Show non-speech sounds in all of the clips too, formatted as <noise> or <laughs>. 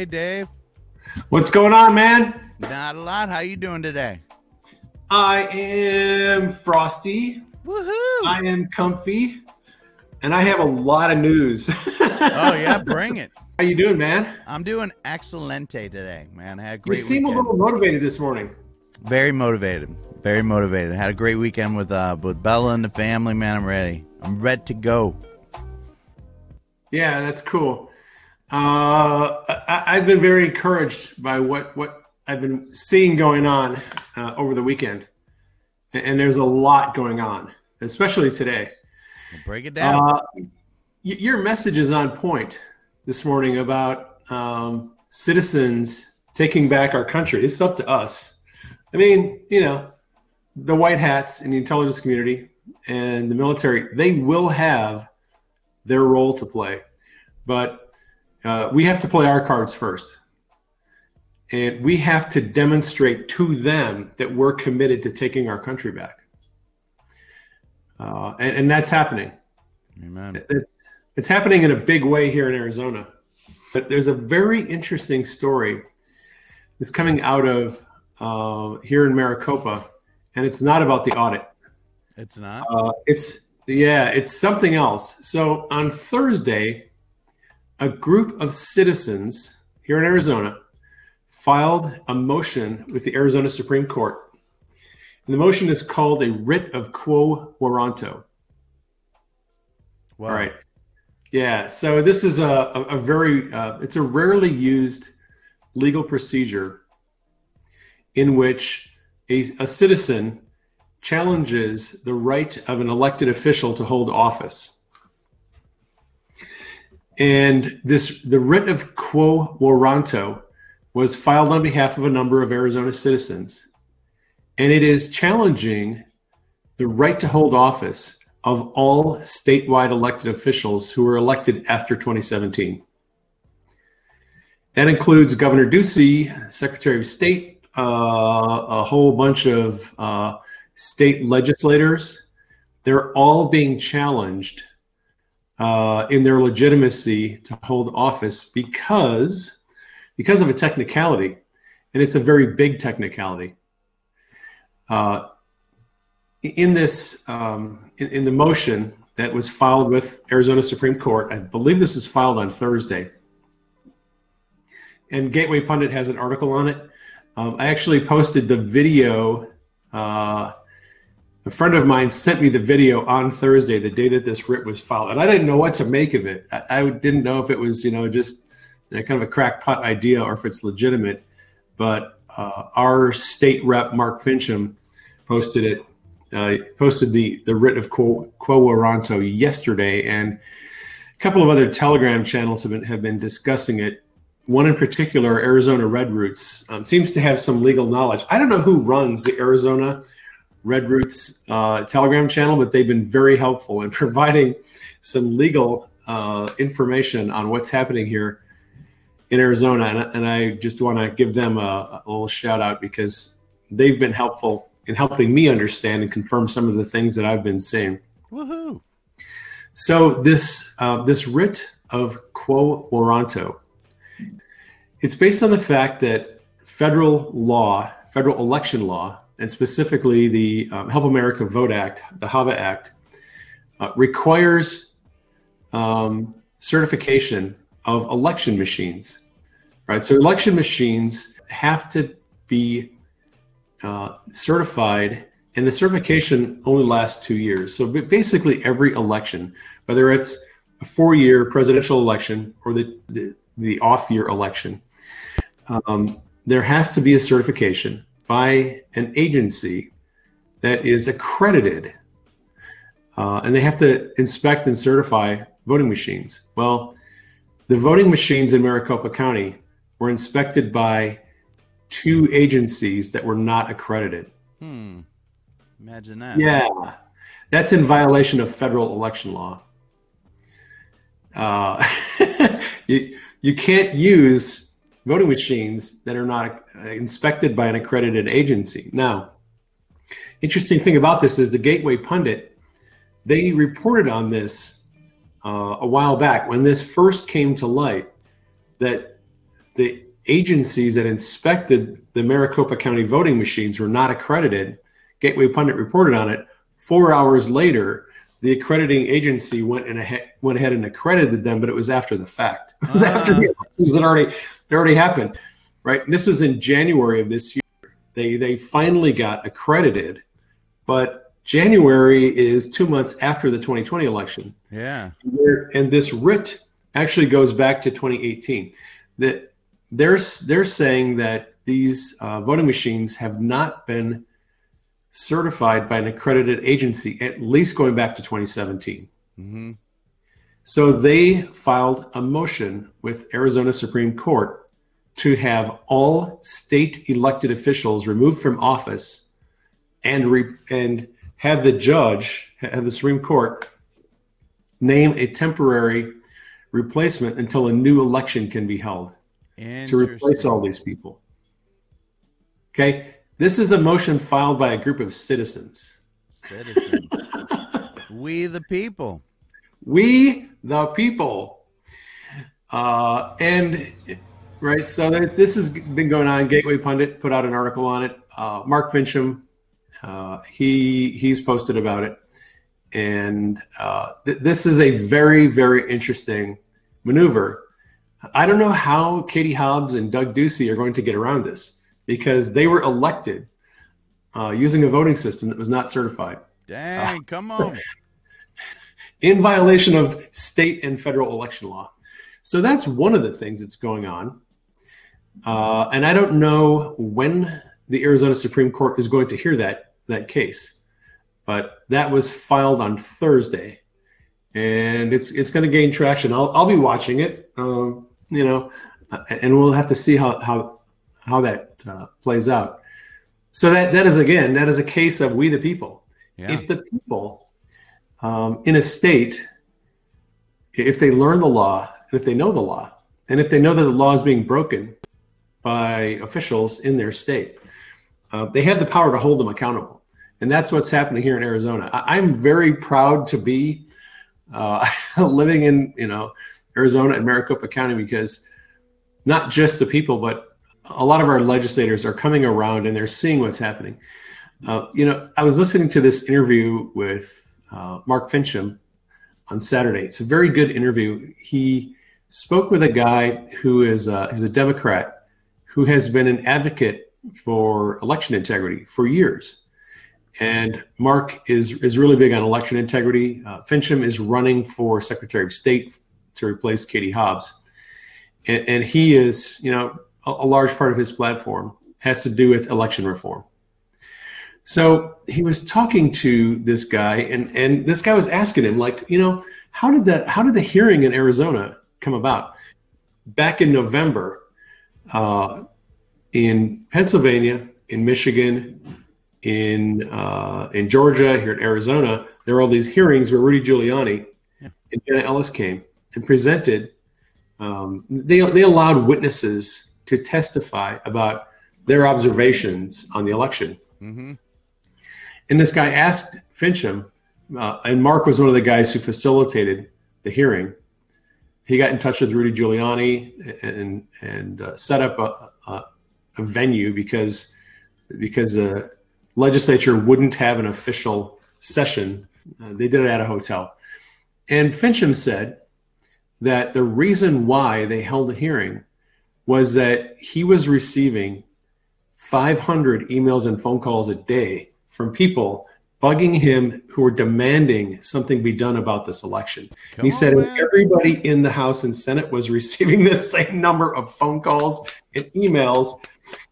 Hey, Dave. What's going on, man? Not a lot. How you doing today? I am frosty. Woohoo! I am comfy, and I have a lot of news. oh yeah, bring it. <laughs> How you doing, man? I'm doing excelente today, man. I had a You seem weekend. a little motivated this morning. Very motivated. Very motivated. Had a great weekend with uh with Bella and the family, man. I'm ready. I'm ready to go. Yeah, that's cool. Uh, I, I've been very encouraged by what what I've been seeing going on uh, over the weekend, and, and there's a lot going on, especially today. We'll break it down. Uh, y- your message is on point this morning about um, citizens taking back our country. It's up to us. I mean, you know, the white hats in the intelligence community and the military, they will have their role to play, but uh, we have to play our cards first. And we have to demonstrate to them that we're committed to taking our country back. Uh, and, and that's happening. Amen. It's it's happening in a big way here in Arizona. But there's a very interesting story that's coming out of uh, here in Maricopa, and it's not about the audit. It's not. Uh, it's yeah, it's something else. So on Thursday, a group of citizens here in Arizona filed a motion with the Arizona Supreme Court. And the motion is called a writ of quo warranto. Well, All right. Yeah. So this is a, a, a very, uh, it's a rarely used legal procedure in which a, a citizen challenges the right of an elected official to hold office. And this, the writ of quo warranto was filed on behalf of a number of Arizona citizens. And it is challenging the right to hold office of all statewide elected officials who were elected after 2017. That includes Governor Ducey, Secretary of State, uh, a whole bunch of uh, state legislators. They're all being challenged uh, in their legitimacy to hold office because because of a technicality, and it's a very big technicality. Uh, in this um, in, in the motion that was filed with Arizona Supreme Court, I believe this was filed on Thursday, and Gateway Pundit has an article on it. Um, I actually posted the video. Uh, a friend of mine sent me the video on Thursday, the day that this writ was filed, and I didn't know what to make of it. I, I didn't know if it was, you know, just you know, kind of a crackpot idea or if it's legitimate. But uh, our state rep Mark Finchem posted it uh, posted the the writ of quo, quo warranto yesterday, and a couple of other Telegram channels have been have been discussing it. One in particular, Arizona Red Roots, um, seems to have some legal knowledge. I don't know who runs the Arizona Red Roots uh, Telegram channel, but they've been very helpful in <laughs> providing some legal uh, information on what's happening here in Arizona, and, and I just want to give them a, a little shout out because they've been helpful in helping me understand and confirm some of the things that I've been saying. Woohoo! So this uh, this writ of quo warranto, it's based on the fact that federal law, federal election law, and specifically the um, Help America Vote Act, the HAVA Act, uh, requires um, certification of election machines. Right. So election machines have to be uh, certified, and the certification only lasts two years. So basically, every election, whether it's a four-year presidential election or the the, the off-year election, um, there has to be a certification by an agency that is accredited uh, and they have to inspect and certify voting machines. Well, the voting machines in Maricopa County were inspected by two agencies that were not accredited. Hmm. Imagine that. Yeah, that's in violation of federal election law. Uh, <laughs> you, you can't use voting machines that are not inspected by an accredited agency. Now, interesting thing about this is the Gateway Pundit, they reported on this uh, a while back when this first came to light that the agencies that inspected the Maricopa County voting machines were not accredited. Gateway Pundit reported on it. Four hours later, the accrediting agency went and ahead, went ahead and accredited them, but it was after the fact. <laughs> It was after the elections that already it already happened, right? And this was in January of this year. They they finally got accredited, but January is two months after the 2020 election. Yeah. And this writ actually goes back to 2018. That they're they're saying that these uh, voting machines have not been certified by an accredited agency, at least going back to 2017. hmm So they filed a motion with Arizona Supreme Court to have all state elected officials removed from office and re- and have the judge, have the Supreme Court name a temporary replacement until a new election can be held to replace all these people. Okay, this is a motion filed by a group of citizens. Citizens. <laughs> we the people. We the people. Uh, and right, so that this has been going on. Gateway Pundit put out an article on it. Uh, Mark Finchem, uh, he he's posted about it, and uh, th- this is a very very interesting maneuver. I don't know how Katie Hobbs and Doug Ducey are going to get around this because they were elected uh, using a voting system that was not certified Dang, come on. <laughs> in violation of state and federal election law. So that's one of the things that's going on. Uh, and I don't know when the Arizona Supreme Court is going to hear that that case, but that was filed on Thursday, and it's it's going to gain traction. I'll I'll be watching it, um, you know, and we'll have to see how how how that uh, plays out. So that that is again that is a case of we the people. Yeah. If the people um, in a state, if they learn the law, and if they know the law, and if they know that the law is being broken by officials in their state, uh, they have the power to hold them accountable. And that's what's happening here in Arizona. I, I'm very proud to be uh, <laughs> living in you know Arizona and Maricopa County because not just the people, but a lot of our legislators are coming around and they're seeing what's happening. Uh, you know, I was listening to this interview with uh, Mark Finchem on Saturday. It's a very good interview. He spoke with a guy who is uh, a Democrat who has been an advocate for election integrity for years. And Mark is is really big on election integrity. Uh, Finchem is running for Secretary of State to replace Katie Hobbs, and, and he is, you know, a, a large part of his platform has to do with election reform. So he was talking to this guy, and and this guy was asking him, like, you know, how did that? How did the hearing in Arizona come about? Back in November, uh, in Pennsylvania, in Michigan, in uh, in Georgia, here in Arizona, there were all these hearings where Rudy Giuliani and Jenna Ellis came and presented. Um, they they allowed witnesses to testify about their observations on the election. hmm And this guy asked Finchem, uh, and Mark was one of the guys who facilitated the hearing. He got in touch with Rudy Giuliani and and uh, set up a, a, a venue because because the legislature wouldn't have an official session. Uh, they did it at a hotel. And Finchem said that the reason why they held a hearing was that he was receiving 500 emails and phone calls a day from people bugging him who were demanding something be done about this election. And he Come said on, man. everybody in the House and Senate was <laughs> receiving the same number of phone calls and emails.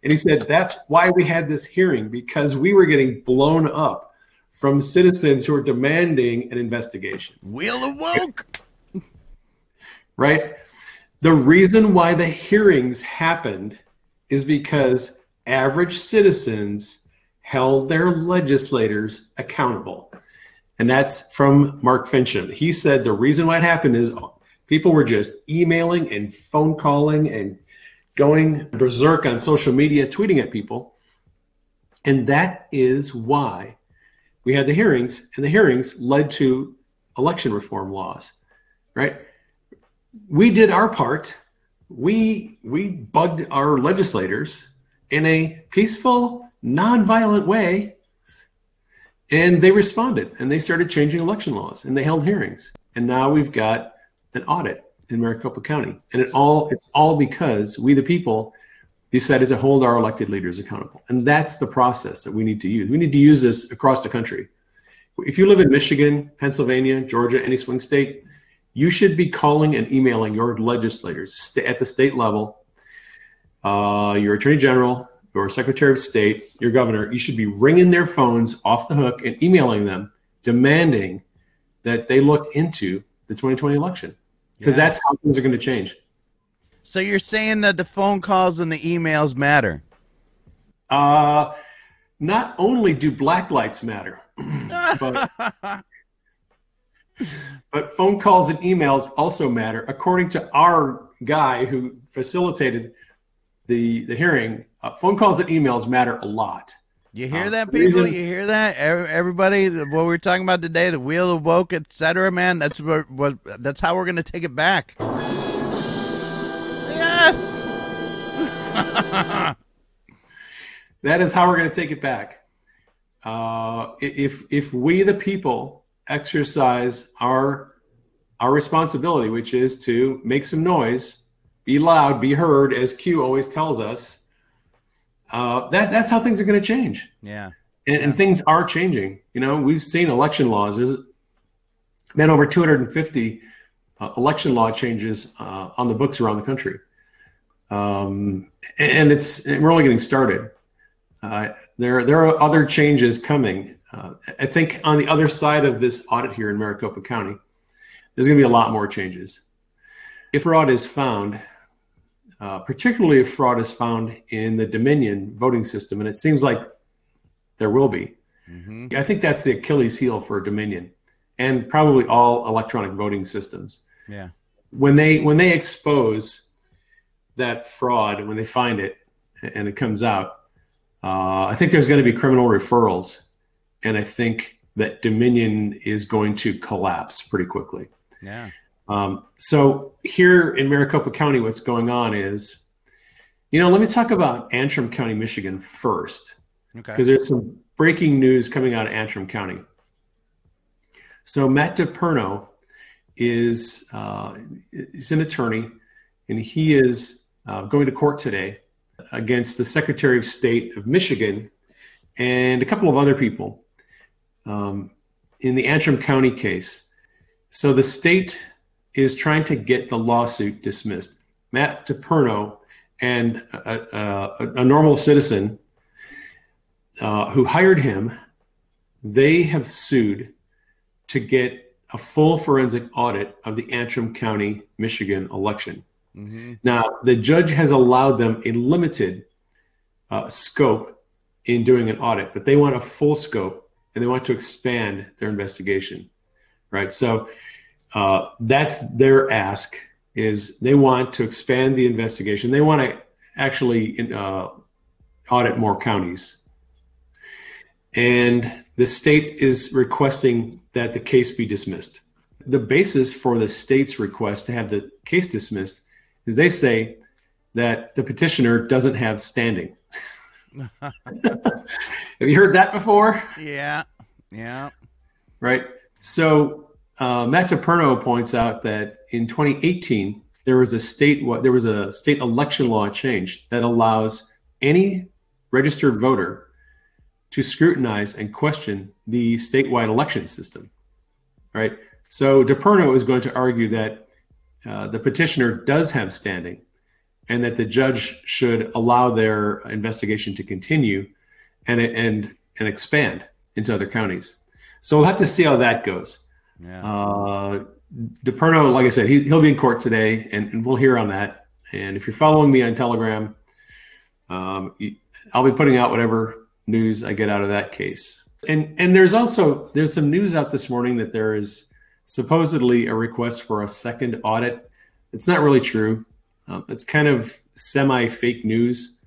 And he said that's why we had this hearing because we were getting blown up from citizens who are demanding an investigation. Wheel of woke. right? The reason why the hearings happened is because average citizens held their legislators accountable. And that's from Mark Finchem. He said the reason why it happened is people were just emailing and phone calling and going berserk on social media, tweeting at people. And that is why we had the hearings, and the hearings led to election reform laws, right? We did our part. We we bugged our legislators in a peaceful, nonviolent way, and they responded and they started changing election laws and they held hearings. And now we've got an audit in Maricopa County, and it all it's all because we the people decided to hold our elected leaders accountable, and that's the process that we need to use. We need to use this across the country. If you live in Michigan, Pennsylvania, Georgia, any swing state, you should be calling and emailing your legislators at the state level, uh, your attorney general, your secretary of state, your governor. You should be ringing their phones off the hook and emailing them, demanding that they look into the 2020 election because Yeah. that's how things are going to change. So you're saying that the phone calls and the emails matter? Uh, not only do black lights matter, <clears throat> but <laughs> but phone calls and emails also matter. According to our guy who facilitated the the hearing, uh, phone calls and emails matter a lot. You hear Uh, that, people? reason- you hear that? Everybody, what we're talking about today, the wheel of woke, etc. Man, that's what, what. That's how we're gonna take it back. Yes. <laughs> That is how we're going to take it back. Uh, if if we the people exercise our our responsibility, which is to make some noise, be loud, be heard, as Q always tells us, uh, that that's how things are going to change. Yeah. and, and things are changing. You know, we've seen election laws. There's been over 250 uh, election law changes uh, on the books around the country, um, and it's and we're only getting started. Uh, there, there are other changes coming. Uh, I think on the other side of this audit here in Maricopa County, there's going to be a lot more changes. If fraud is found, uh, particularly if fraud is found in the Dominion voting system, and it seems like there will be. hmm I think that's the Achilles heel for Dominion and probably all electronic voting systems. Yeah. When they when they expose that fraud, when they find it and it comes out, uh, I think there's going to be criminal referrals, and I think that Dominion is going to collapse pretty quickly. Yeah. Um, so here in Maricopa County, what's going on is, you know, let me talk about Antrim County, Michigan first Okay. because there's some breaking news coming out of Antrim County. So Matt DePerno is uh, is an attorney, and he is uh, going to court today against the Secretary of State of Michigan and a couple of other people um, in the Antrim County case. So the state is trying to get the lawsuit dismissed. Matt DePerno and a, a, a normal citizen uh, who hired him, they have sued to get a full forensic audit of the Antrim County, Michigan election. hmm Now, the judge has allowed them a limited uh, scope in doing an audit, but they want a full scope and they want to expand their investigation, right? So uh, that's their ask is they want to expand the investigation. They want to actually uh, audit more counties. And the state is requesting that the case be dismissed. The basis for the state's request to have the case dismissed is they say that the petitioner doesn't have standing. <laughs> have you heard that before? Yeah. Yeah. Right. So uh, Matt DePerno points out that in 2018 there was a state there was a state election law change that allows any registered voter to scrutinize and question the statewide election system. Right. So DePerno is going to argue that uh, the petitioner does have standing and that the judge should allow their investigation to continue and and and expand into other counties. So we'll have to see how that goes. Yeah. Uh, DePerno, like I said, he, he'll be in court today, and, and we'll hear on that. And if you're following me on Telegram, um, I'll be putting out whatever news I get out of that case. And and there's also there's some news out this morning that there is supposedly a request for a second audit. It's not really true. Uh, it's kind of semi fake news.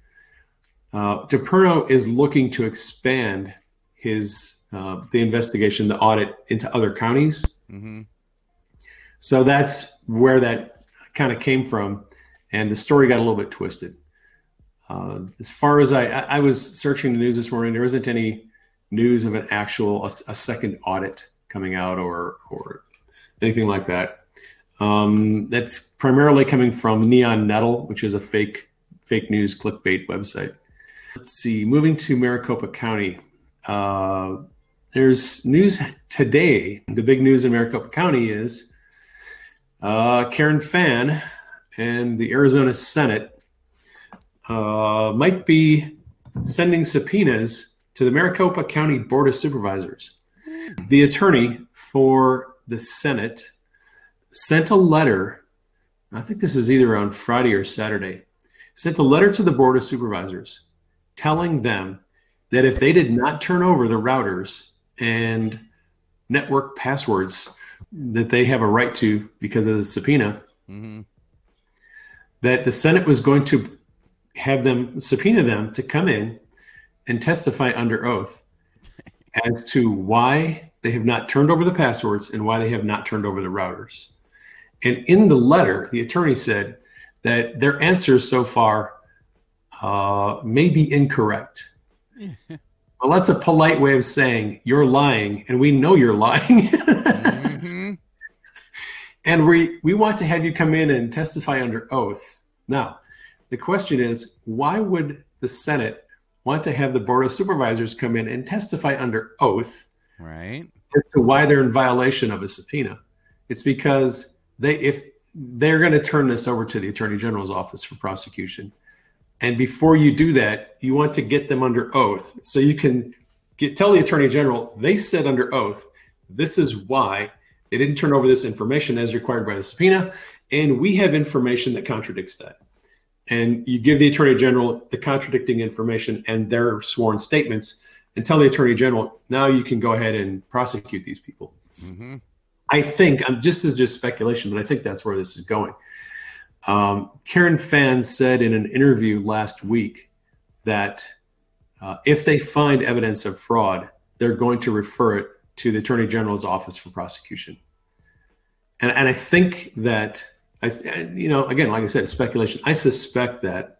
Uh, DePerno is looking to expand his uh, the investigation, the audit into other counties. hmm So that's where that kind of came from, and the story got a little bit twisted. Uh, as far as I, I I was searching the news this morning, there isn't any news of an actual a, a second audit coming out or or anything like that. Um, that's primarily coming from Neon Nettle, which is a fake fake news clickbait website. Let's see. Moving to Maricopa County, uh, there's news today. The big news in Maricopa County is uh, Karen Fann and the Arizona Senate uh, might be sending subpoenas to the Maricopa County Board of Supervisors. The attorney for the Senate sent a letter. I think this was either on Friday or Saturday. Sent a letter to the Board of Supervisors telling them that if they did not turn over the routers and network passwords that they have a right to because of the subpoena, hmm that the Senate was going to have them subpoena them to come in and testify under oath as to why they have not turned over the passwords and why they have not turned over the routers. And in the letter, the attorney said that their answers so far uh, may be incorrect. <laughs> well, that's a polite way of saying you're lying, and we know you're lying. <laughs> hmm and we we want to have you come in and testify under oath. Now, the question is, why would the Senate want to have the Board of Supervisors come in and testify under oath Right. as to why they're in violation of a subpoena? It's because they if they're going to turn this over to the Attorney General's office for prosecution. And before you do that, you want to get them under oath so you can get tell the Attorney General they said under oath this is why they didn't turn over this information as required by the subpoena, and we have information that contradicts that. And you give the Attorney General the contradicting information and their sworn statements, and tell the Attorney General now you can go ahead and prosecute these people. hmm I think I'm just as just speculation, but I think that's where this is going. Um, Karen Fann said in an interview last week that uh, if they find evidence of fraud, they're going to refer it to the Attorney General's office for prosecution. And, and I think that, I, you know, again, like I said, speculation. I suspect that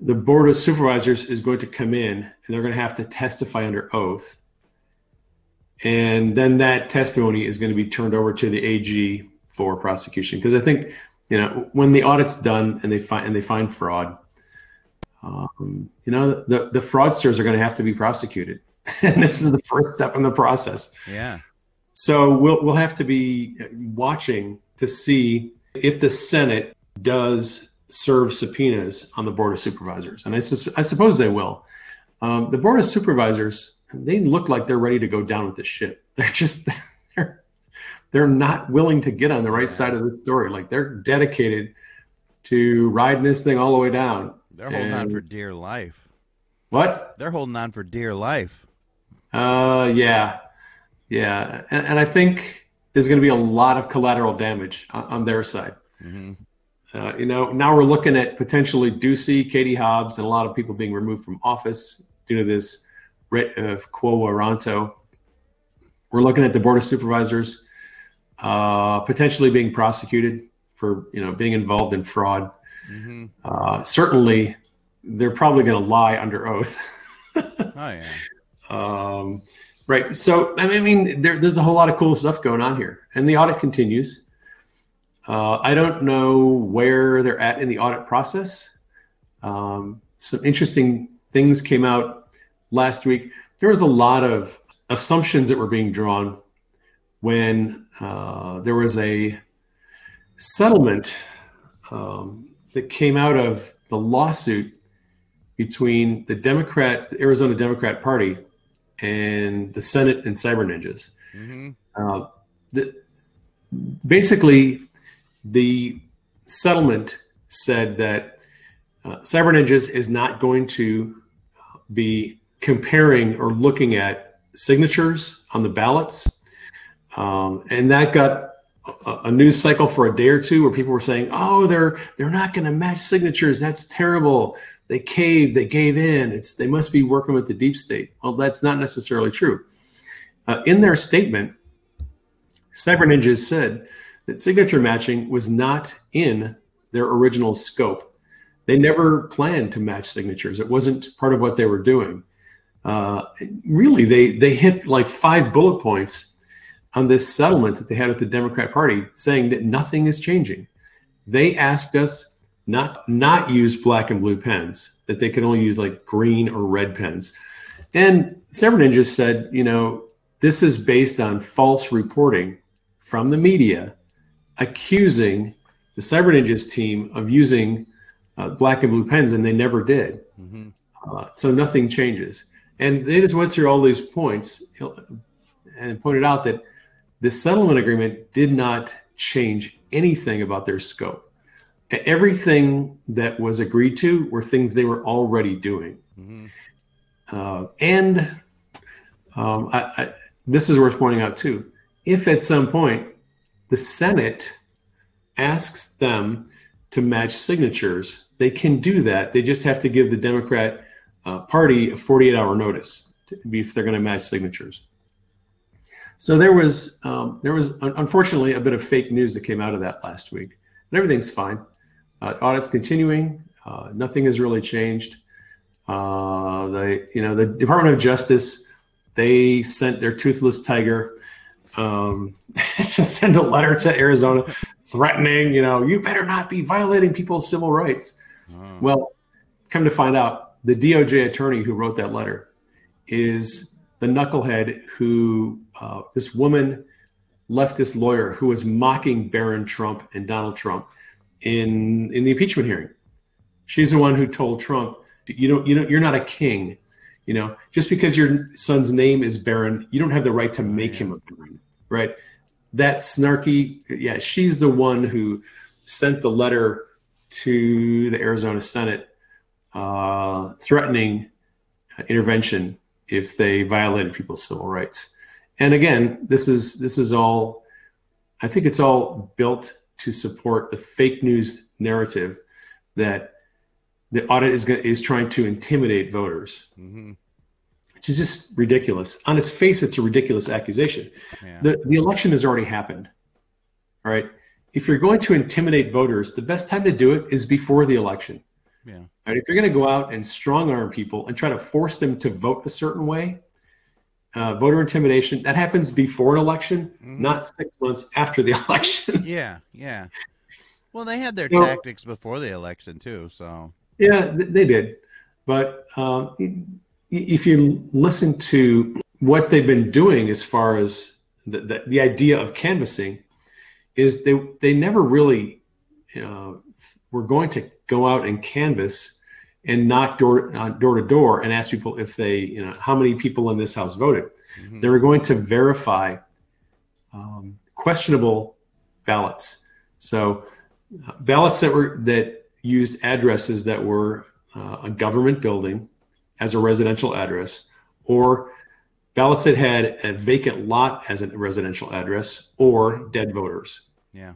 the Board of Supervisors is going to come in and they're going to have to testify under oath and then that testimony is going to be turned over to the AG for prosecution. Because I think, you know, when the audit's done and they find and they find fraud, um, you know, the the fraudsters are going to have to be prosecuted, <laughs> and this is the first step in the process. Yeah. So we'll we'll have to be watching to see if the Senate does serve subpoenas on the Board of Supervisors, and I, sus- I suppose they will. Um, the Board of Supervisors they look like they're ready to go down with the ship. <laughs> They're just they're they're not willing to get on the right side of the story. Like they're dedicated to riding this thing all the way down. They're holding on for dear life. What? They're holding on for dear life. Uh, yeah, yeah, and, and I think there's going to be a lot of collateral damage on, on their side. hmm Uh, you know, now we're looking at potentially Ducey, Katie Hobbs, and a lot of people being removed from office due to this writ of quo warranto. We're looking at the board of supervisors uh, potentially being prosecuted for you know being involved in fraud. hmm Uh, certainly, they're probably going to lie under oath. <laughs> Oh yeah. Um, right. So, I mean, there, there's a whole lot of cool stuff going on here, and the audit continues. Uh, I don't know where they're at in the audit process. Um, some interesting things came out last week. There was a lot of assumptions that were being drawn when uh, there was a settlement um, that came out of the lawsuit between the Democrat, the Arizona Democrat Party, and the Senate and Cyber Ninjas. hmm Uh, the, basically, the settlement said that uh, Cyber Ninjas is not going to be comparing or looking at signatures on the ballots. Um, and that got a, a news cycle for a day or two where people were saying, "Oh, they're they're not going to match signatures. That's terrible. They caved. They gave in. It's they must be working with the deep state." Well, that's not necessarily true. Uh, in their statement, Cyber Ninjas said that signature matching was not in their original scope. They never planned to match signatures. It wasn't part of what they were doing. Uh, really, they they hit like five bullet points on this settlement that they had with the Democrat Party, saying that nothing is changing. They asked us not not use black and blue pens; that they could only use like green or red pens. And Cyber Ninjas said, you know, this is based on false reporting from the media accusing the Cyber Ninjas team of using uh, black and blue pens, and they never did. hmm Uh, so nothing changes. And they just went through all these points and pointed out that the settlement agreement did not change anything about their scope. Everything that was agreed to were things they were already doing. hmm Uh, and um, I, I, this is worth pointing out too. If at some point the Senate asks them to match signatures, they can do that. They just have to give the Democrat uh, Party a 48 hour notice to if they're going to match signatures. So there was um, there was unfortunately a bit of fake news that came out of that last week, and everything's fine. Uh, audit's continuing. Uh, nothing has really changed. Uh, the you know the Department of Justice they sent their toothless tiger um, <laughs> to send a letter to Arizona threatening you know you better not be violating people's civil rights. Oh. Well, come to find out, the DOJ attorney who wrote that letter is the knucklehead who uh, this woman leftist lawyer who was mocking Barron Trump and Donald Trump in in the impeachment hearing. She's the one who told Trump, "You don't, you know, you're not a king. You know, just because your son's name is Barron, you don't have the right to make him a Baron, right?" That snarky, yeah, she's the one who sent the letter to the Arizona Senate uh, threatening intervention if they violated people's civil rights. And again, this is this is all. I think it's all built to support the fake news narrative that the audit is going is trying to intimidate voters, hmm which is just ridiculous. On its face, it's a ridiculous accusation. Yeah. The the election has already happened. All right. If you're going to intimidate voters, the best time to do it is before the election. Yeah. Right? If you're going to go out and strong arm people and try to force them to vote a certain way, uh, voter intimidation that happens before an election, Mhm. not six months after the <laughs> election. Yeah. Yeah. Well, they had their So- tactics before the election too. So. yeah, th- they did. But um, if you listen to what they've been doing as far as the, the, the idea of canvassing, is they they never really uh, were going to go out and canvass and knock door uh, door to door and ask people if they you know how many people in this house voted. mhm. They were going to verify um, questionable ballots. So uh, ballots that were that used addresses that were uh, a government building as a residential address, or ballots that had a vacant lot as a residential address, or dead voters. Yeah.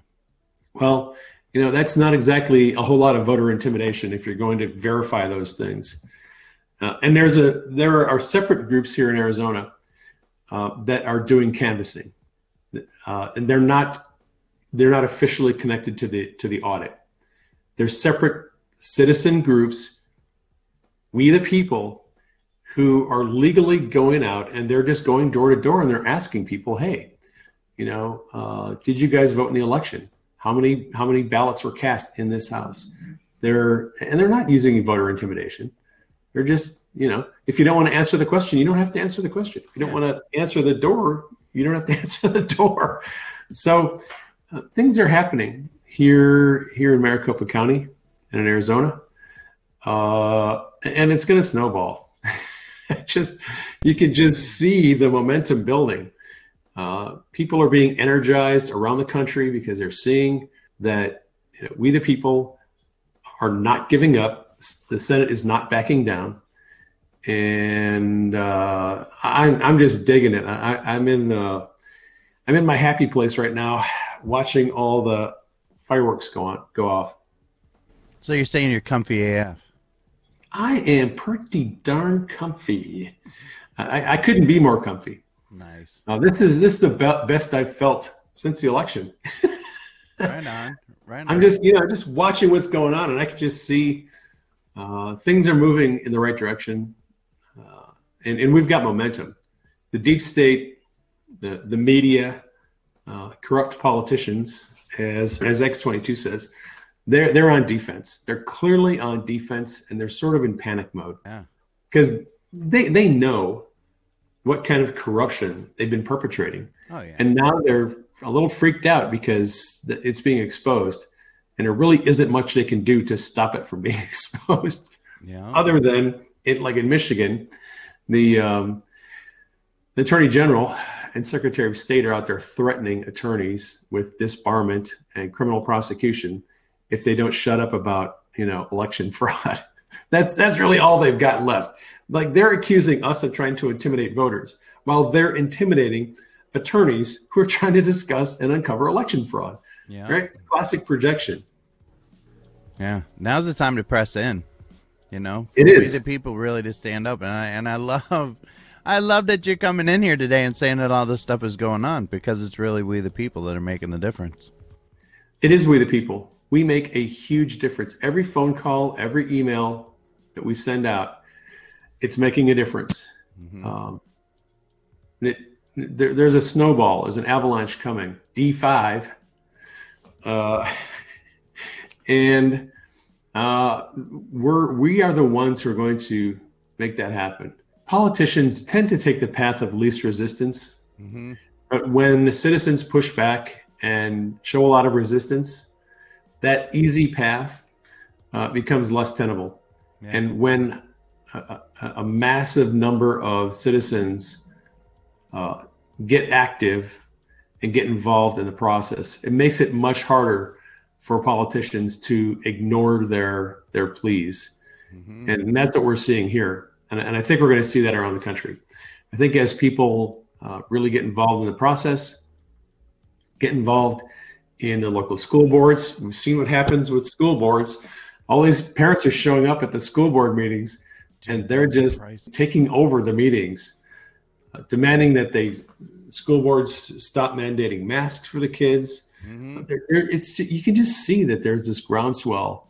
Well, you know that's not exactly a whole lot of voter intimidation if you're going to verify those things. Uh, and there's a there are separate groups here in Arizona uh, that are doing canvassing, uh, and they're not they're not officially connected to the to the audit. They're separate citizen groups. We the people who are legally going out and they're just going door to door and they're asking people, hey, you know, uh, did you guys vote in the election? How many how many ballots were cast in this house? They're and they're not using voter intimidation. They're just you know, if you don't want to answer the question, you don't have to answer the question. If you don't want to answer the door, you don't have to <laughs> answer the door. So uh, things are happening here here in Maricopa County and in Arizona, uh, and it's going to snowball. <laughs> just you can just see the momentum building. Uh, people are being energized around the country because they're seeing that you know, we, the people, are not giving up. The Senate is not backing down, and uh, I'm I'm just digging it. I, I'm in the I'm in my happy place right now, watching all the fireworks go on go off. So you're saying you're comfy AF? I am pretty darn comfy. I, I couldn't be more comfy. Nice. Uh, this is this is the be- best I've felt since the election. <laughs> right on. Right on. I'm just you know just watching what's going on, and I can just see uh, things are moving in the right direction, uh, and and we've got momentum. The deep state, the the media, uh, corrupt politicians, as as X22 says, they're they're on defense. They're clearly on defense, and they're sort of in panic mode yeah. because they they know what kind of corruption they've been perpetrating, Oh yeah. and now they're a little freaked out because it's being exposed, and there really isn't much they can do to stop it from <laughs> being exposed, yeah. other than it. Like in Michigan, the um, the attorney general and secretary of state are out there threatening attorneys with disbarment and criminal prosecution if they don't shut up about you know election <laughs> fraud. That's that's really all they've got left. Like they're accusing us of trying to intimidate voters while they're intimidating attorneys who are trying to discuss and uncover election fraud. yeah. Right? It's classic projection. Yeah. Now's the time to press in. You know, It We is. the people really to stand up, and I and I love, I love that you're coming in here today and saying that all this stuff is going on because it's really we the people that are making the difference. It is we the people. We make a huge difference. Every phone call, every email that we send out, it's making a difference. Um, it, there, there's a snowball, there's an avalanche coming. D5, uh, <laughs> and uh, we're we are the ones who are going to make that happen. Politicians tend to take the path of least resistance, Mm-hmm. but when the citizens push back and show a lot of resistance, that easy path uh, becomes less tenable. Yeah. And when a, a, massive number of citizens uh, get active and get involved in the process, it makes it much harder for politicians to ignore their their pleas. Mm-hmm. And that's what we're seeing here. And, and I think we're going to see that around the country. I think as people uh, really get involved in the process, get involved in the local school boards, we've seen what happens with school boards. All these parents are showing up at the school board meetings and they're just taking over the meetings, uh, demanding that they school boards stop mandating masks for the kids. Mhm. There- there- it's you can just see that there's this groundswell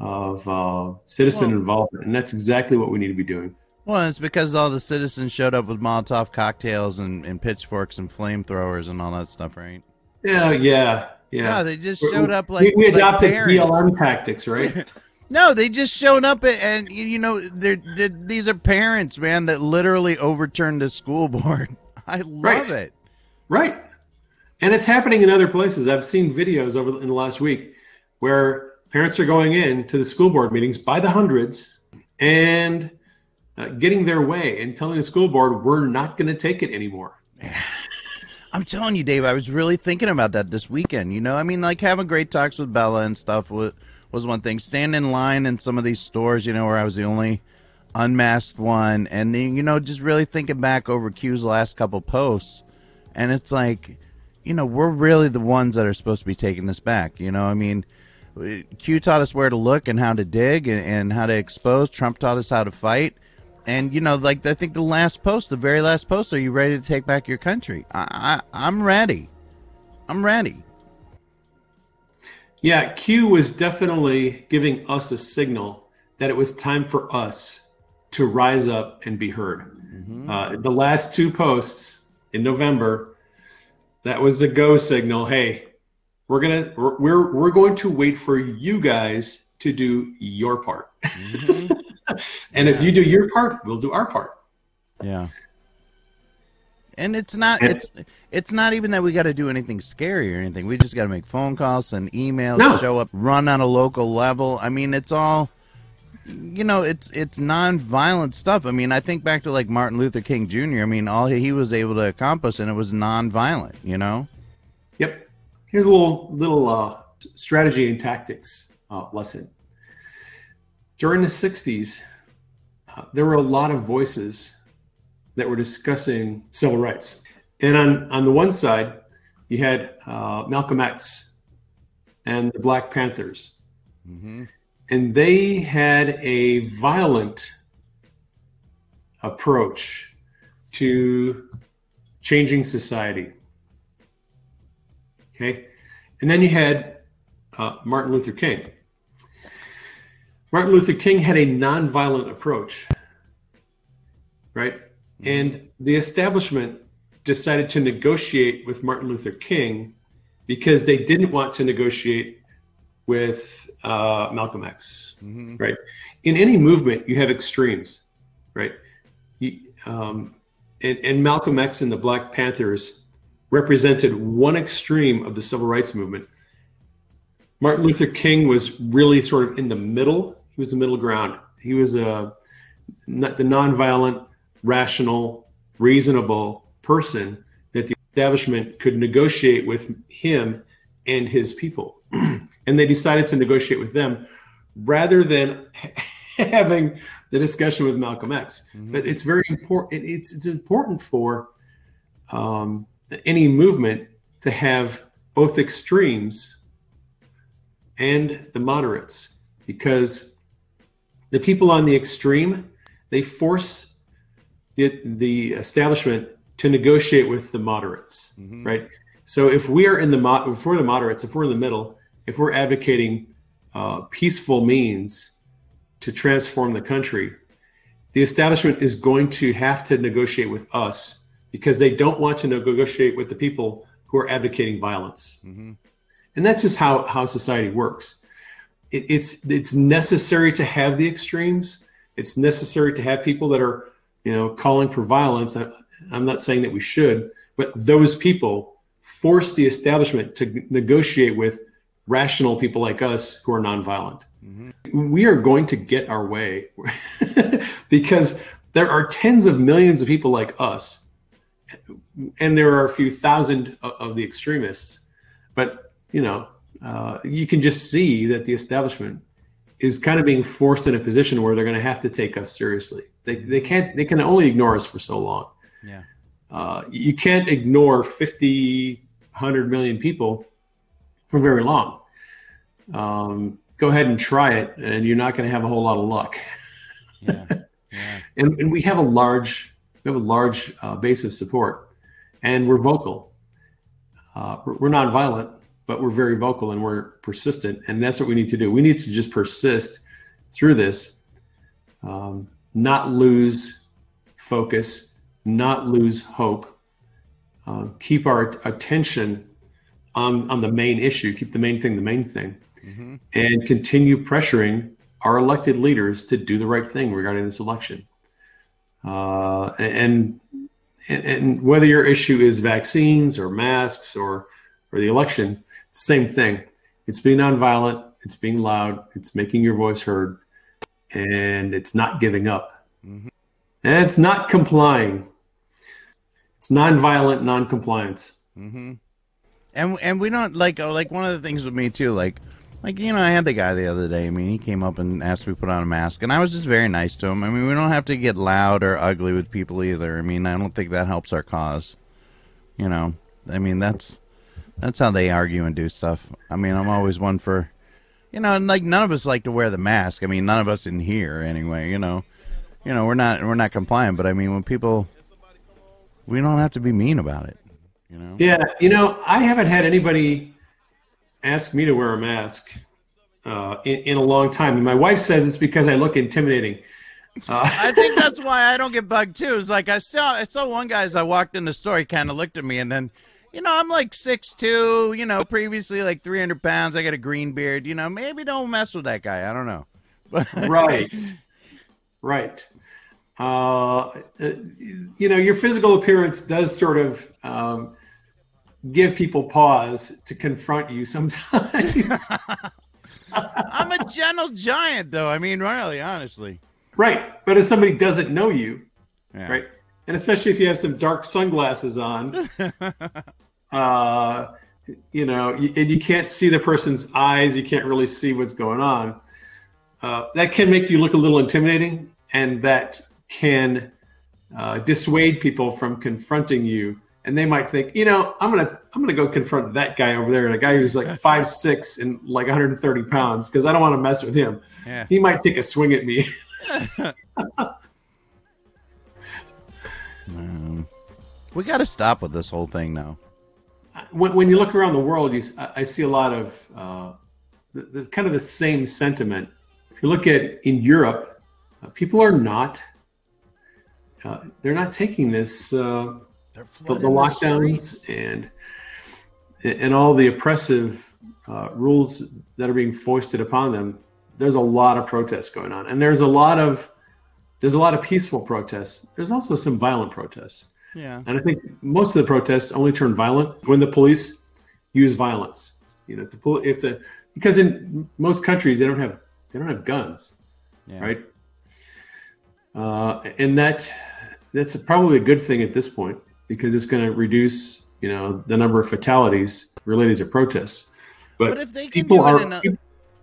of uh, citizen Well- involvement, and that's exactly what we need to be doing. Well, it's because all the citizens showed up with Molotov cocktails and, and pitchforks and flamethrowers and all that stuff, right? Yeah, yeah, yeah. No, they just showed up like we like adopted parents. BLM tactics, right? <laughs> No, they just showed up and, and you know they're, they're, these are parents, man, that literally overturned the school <laughs> board. I love Right. it. right. And it's happening in other places. I've seen videos over in the last week where parents are going in to the school board meetings by the hundreds and uh, getting their way and telling the school board we're not going to take it anymore. <laughs> I'm telling you, Dave, I was really thinking about that this weekend. You know, I mean, like having great talks with Bella and stuff was, was one thing. Standing in line in some of these stores, you know, where I was the only unmasked one, and you know, just really thinking back over Q's last couple posts, and it's like, you know, we're really the ones that are supposed to be taking this back. You know, I mean, Q taught us where to look and how to dig and, and how to expose. Trump taught us how to fight. And you know, like I think the last post, the very last post, are you ready to take back your country? I, I I'm ready. I'm ready. Yeah, Q was definitely giving us a signal that it was time for us to rise up and be heard. Uh, the last two posts in November, that was the go signal. Hey, we're gonna we're we're, we're going to wait for you guys to do your part, <laughs> and if you do your part, we'll do our part. Yeah. And it's not And- it's it's not even that we got to do anything scary or anything. We just got to make phone calls, send emails, No. show up, run on a local level. I mean, it's all you know, it's it's non-violent stuff. I mean, I think back to like Martin Luther King Jr. I mean, all he was able to accomplish, and it was non-violent. You know. Yep. Here's a little little uh, strategy and tactics uh, lesson. During the '60s, uh, there were a lot of voices that were discussing civil rights, and on on the one side, you had uh, Malcolm X and the Black Panthers, Mm-hmm. and they had a violent approach to changing society. Okay. And then you had uh, Martin Luther King. Martin Luther King had a nonviolent approach, right? And the establishment decided to negotiate with Martin Luther King because they didn't want to negotiate with uh, Malcolm X, Mm-hmm. right? In any movement, you have extremes, right? You, um, and, and Malcolm X and the Black Panthers represented one extreme of the civil rights movement. Martin Luther King was really sort of in the middle. He was the middle ground. He was a not the nonviolent, rational, reasonable person that the establishment could negotiate with him and his people. <clears throat> and they decided to negotiate with them rather than <laughs> having the discussion with Malcolm X. But it's very important. It's it's important for um, any movement to have both extremes and the moderates because the people on the extreme they force the, the establishment to negotiate with the moderates Mhm. right so if we are in the mo- if we're the moderates if we're in the middle if we're advocating uh, peaceful means to transform the country the establishment is going to have to negotiate with us because they don't want to negotiate with the people who are advocating violence Mm-hmm. and that's just how how society works it, it's it's necessary to have the extremes it's necessary to have people that are you know calling for violence I, i'm not saying that we should but those people force the establishment to negotiate with rational people like us who are nonviolent Mm-hmm. we are going to get our way <laughs> because there are tens of millions of people like us and there are a few thousand of the extremists but you know uh, you can just see that the establishment is kind of being forced in a position where they're going to have to take us seriously they, they can't they can only ignore us for so long Yeah. uh, you can't ignore 50 100 million people for very long um, go ahead and try it and you're not going to have a whole lot of luck Yeah. Yeah. <laughs> and, and we have a large we have a large uh, base of support and we're vocal uh, we're, we're not violent but we're very vocal and we're persistent and that's what we need to do we need to just persist through this um, not lose focus not lose hope um, keep our attention on, on the main issue keep the main thing the main thing Mm-hmm. and continue pressuring our elected leaders to do the right thing regarding this election. Uh, and, and and whether your issue is vaccines or masks or or the election, same thing. It's being nonviolent. It's being loud. It's making your voice heard, and it's not giving up. Mhm. And it's not complying. It's nonviolent non-compliance. Mm-hmm. And and we don't like oh, like one of the things with me too, like like you know I had the guy the other day. I mean he came up and asked me to put on a mask, and I was just very nice to him. I mean we don't have to get loud or ugly with people either. I mean I don't think that helps our cause. You know, I mean that's that's how they argue and do stuff. I mean I'm always one for, you know, and like none of us like to wear the mask. I mean none of us in here anyway. You know, you know we're not we're not compliant. But I mean when people, we don't have to be mean about it. You know. Yeah, you know, I haven't had anybody ask me to wear a mask uh, in, in a long time, and my wife says it's because I look intimidating. Uh, <laughs> I think that's why I don't get bugged too. It's like I saw I saw one guy as I walked in the store, he kind of looked at me, and then, you know, I'm like six two, you know, previously like 300 pounds. I got a green beard, you know. Maybe don't mess with that guy. I don't know. <laughs> Right, right. Uh, uh, you know, your physical appearance does sort of um, give people pause to confront you sometimes. <laughs> I'm a gentle giant, though. I mean, really, honestly. Right. But if somebody doesn't know you, Yeah. right, and especially if you have some dark sunglasses on, <laughs> uh, you know, and you can't see the person's eyes, you can't really see what's going on. Uh, that can make you look a little intimidating, and that can uh, dissuade people from confronting you. And they might think, you know, I'm gonna I'm gonna go confront that guy over there, the guy who's like <laughs> five six and like 130 pounds, because I don't want to mess with him. Yeah. He might take a swing at me. <laughs> <laughs> Um, we got to stop with this whole thing now. When, when you look around the world, you, I see a lot of uh, the, the kind of the same sentiment. If you look at in Europe, uh, people are not uh, they're not taking this uh, the, the lockdowns and and all the oppressive uh, rules that are being foisted upon them. There's a lot of protests going on, and there's a lot of there's a lot of peaceful protests. There's also some violent protests. Yeah. And I think most of the protests only turn violent when the police use violence. You know, the if the because in most countries they don't have they don't have guns, Yeah. right? Uh, and that that's probably a good thing at this point because it's going to reduce you know the number of fatalities related to protests. But, But if they can people do it are in a-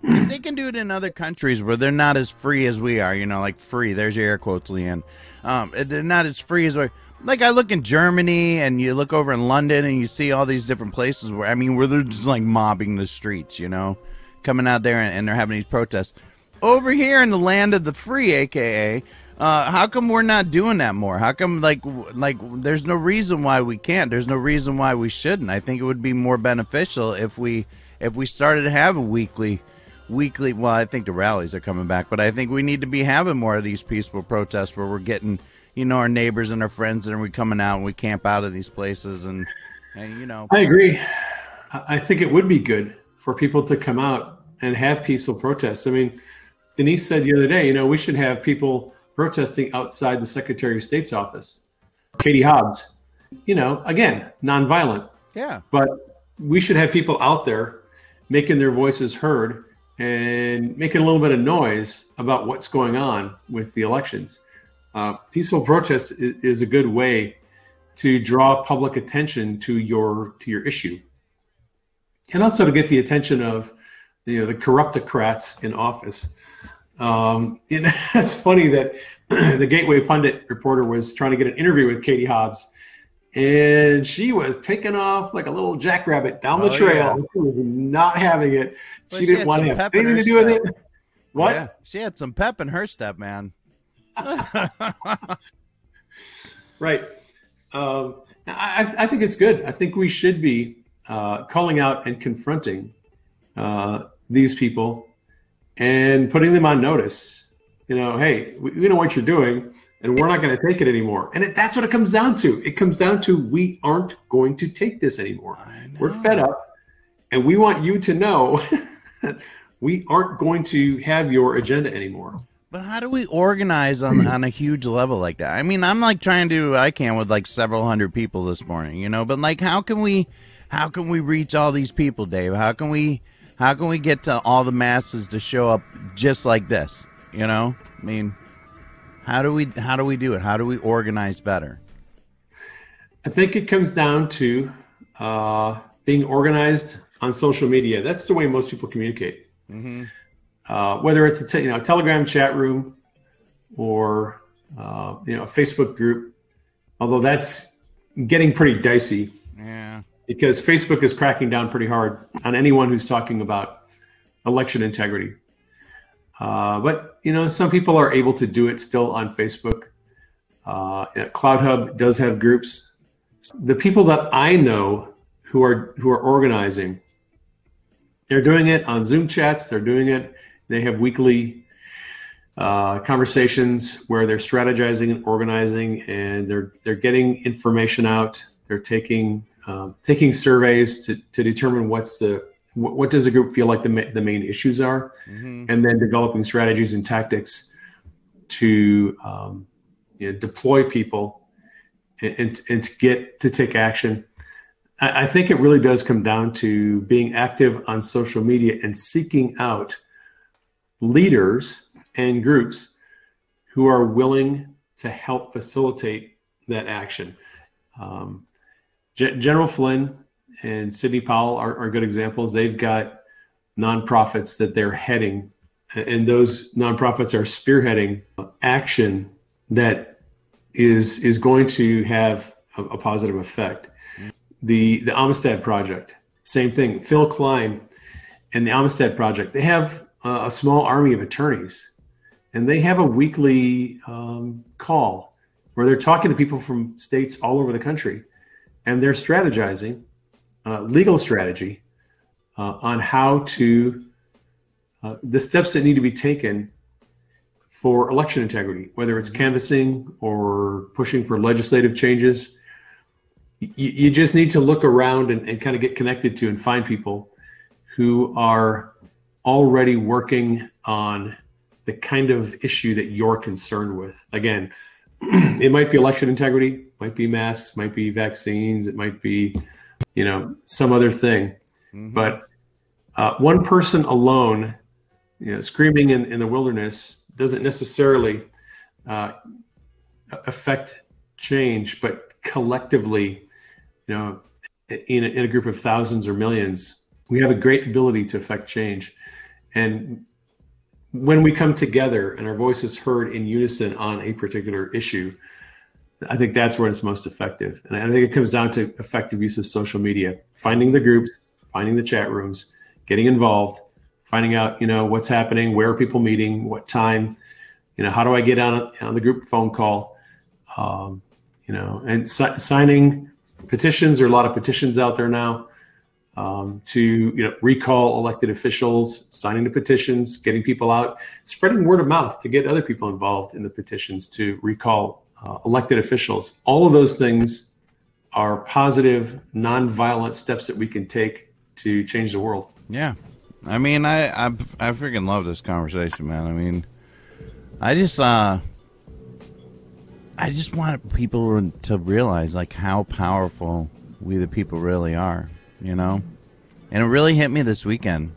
if they can do it in other countries where they're not as free as we are, you know, like free. There's your air quotes, Leanne. Um, they're not as free as we. Like I look in Germany and you look over in London and you see all these different places where I mean where they're just like mobbing the streets, you know, coming out there and, and they're having these protests. Over here in the land of the free, aka, uh, how come we're not doing that more? How come like like there's no reason why we can't? There's no reason why we shouldn't. I think it would be more beneficial if we if we started to have a weekly weekly well i think the rallies are coming back but i think we need to be having more of these peaceful protests where we're getting you know our neighbors and our friends and we're coming out and we camp out of these places and and you know I agree. I I think it would be good for people to come out and have peaceful protests. I mean, Denise said the other day, you know, we should have people protesting outside the Secretary of State's office. Katie Hobbs, you know, again, nonviolent, yeah but we should have people out there making their voices heard and making a little bit of noise about what's going on with the elections. Uh, peaceful protest is, is a good way to draw public attention to your to your issue, and also to get the attention of you know the corruptocrats in office. Um, and <laughs> it's funny that <clears throat> the Gateway Pundit reporter was trying to get an interview with Katie Hobbs, and she was taking off like a little jackrabbit down the Oh, trail. yeah. She was not having it. Well, she she didn't want to have anything to do with it. What? Yeah. she had some pep in her step man <laughs> Right. Um, I, I think it's good. I think we should be uh, calling out and confronting uh, these people and putting them on notice. You know, hey, we, we know what you're doing, and we're not going to take it anymore. And it, that's what it comes down to. It comes down to we aren't going to take this anymore. We're fed up, and we want you to know <laughs> that we aren't going to have your agenda anymore. But how do we organize on, on a huge level like that? I mean, I'm like trying to do what I can with like several hundred people this morning, you know. But like, how can we, how can we reach all these people, Dave? How can we, how can we get to all the masses to show up just like this? You know, I mean, how do we, how do we do it? How do we organize better? I think it comes down to uh, being organized on social media. That's the way most people communicate. Uh, whether it's a te- you know Telegram chat room or uh, you know a Facebook group, although that's getting pretty dicey Yeah, because Facebook is cracking down pretty hard on anyone who's talking about election integrity. Uh, but you know, some people are able to do it still on Facebook. Uh, you know, CloudHub does have groups. The people that I know who are who are organizing, they're doing it on Zoom chats. They're doing it. They have weekly uh, conversations where they're strategizing and organizing, and they're they're getting information out. They're taking um, taking surveys to, to determine what's the what, what does the group feel like the ma- the main issues are, Mhm. and then developing strategies and tactics to um, you know, deploy people and, and and to get to take action. I, I think it really does come down to being active on social media and seeking out leaders and groups who are willing to help facilitate that action. Um, G- General Flynn and Sidney Powell are, are good examples. They've got nonprofits that they're heading, and those nonprofits are spearheading action that is is going to have a, a positive effect. The the Amistad Project, same thing. Phill Kline and the Amistad Project, they have a, a small army of attorneys, and they have a weekly um, call where they're talking to people from states all over the country, and they're strategizing uh, legal strategy uh, on how to uh, the steps that need to be taken for election integrity, whether it's canvassing or pushing for legislative changes. You, you just need to look around and, and kind of get connected to and find people who are already working on the kind of issue that you're concerned with. Again, <clears throat> it might be election integrity, might be masks, might be vaccines, it might be, you know, some other thing. But uh, one person alone, you know, screaming in, in the wilderness doesn't necessarily uh, affect change, but collectively, you know, in a, in a group of thousands or millions, we have a great ability to affect change. And when we come together and our voice is heard in unison on a particular issue, I think that's where it's most effective. And I think it comes down to effective use of social media, finding the groups, finding the chat rooms, getting involved, finding out, you know, what's happening, where are people meeting, what time, you know, how do I get on on the group phone call, um, you know, and si- signing petitions. There are a lot of petitions out there now um, to you know recall elected officials, signing the petitions, getting people out, spreading word of mouth to get other people involved in the petitions to recall uh, elected officials. All of those things are positive, non-violent steps that we can take to change the world. Yeah, I mean, I I I freaking love this conversation, man. I mean, I just uh, I just want people to realize like how powerful we the people really are, you know. And it really hit me this weekend.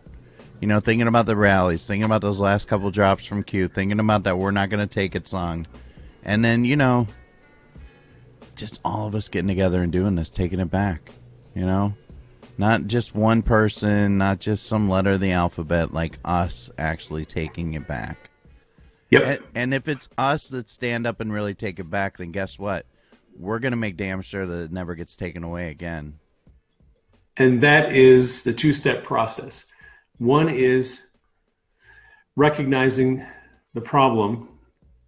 You know, thinking about the rallies, thinking about those last couple drops from Q, thinking about that we're not going to take it song. And then, you know, just all of us getting together and doing this, taking it back, you know? Not just one person, not just some letter of the alphabet, like us actually taking it back. Yep. And, and if it's us that stand up and really take it back, then guess what? We're going to make damn sure that it never gets taken away again. And that is the two step process. One is recognizing the problem,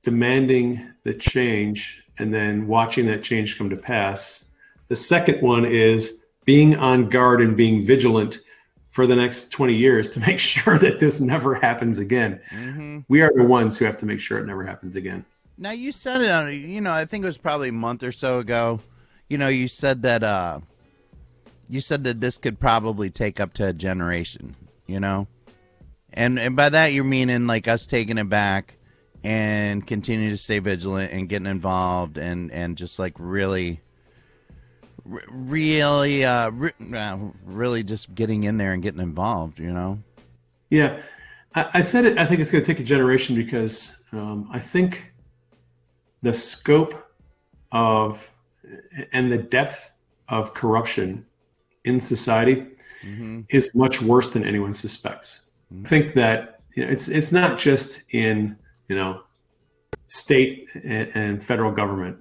demanding the change, and then watching that change come to pass. The second one is being on guard and being vigilant for the next 20 years to <laughs> make sure that this never happens again. Mm-hmm. We are the ones who have to make sure it never happens again. Now you said it on, you know, I think it was probably a month or so ago. You know, you said that, uh, you said that this could probably take up to a generation, you know? And and by that you're meaning like us taking it back and continue to stay vigilant and getting involved and and just like really really uh, uh really just getting in there and getting involved, you know? Yeah, I, I said it. I think it's going to take a generation because um, I think the scope of and the depth of corruption in society is much worse than anyone suspects. I think that you know, it's it's not just in you know state and, and federal government.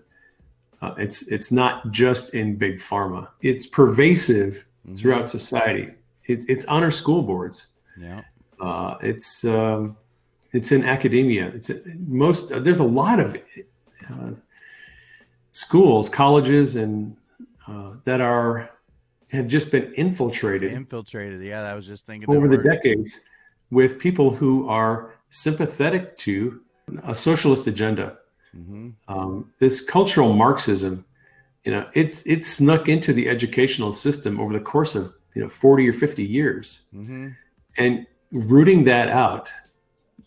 Uh, it's it's not just in big pharma. It's pervasive throughout society. It, it's on our school boards. Yeah. Uh, it's um, it's in academia. It's most. There's a lot of uh, schools, colleges, and uh, that are have just been infiltrated Infiltrated. Yeah, I was just thinking over the decades with people who are sympathetic to a socialist agenda. Mhm. Um, this cultural Marxism, you know, it's it's snuck into the educational system over the course of you know 40 or 50 years, Mhm. and rooting that out,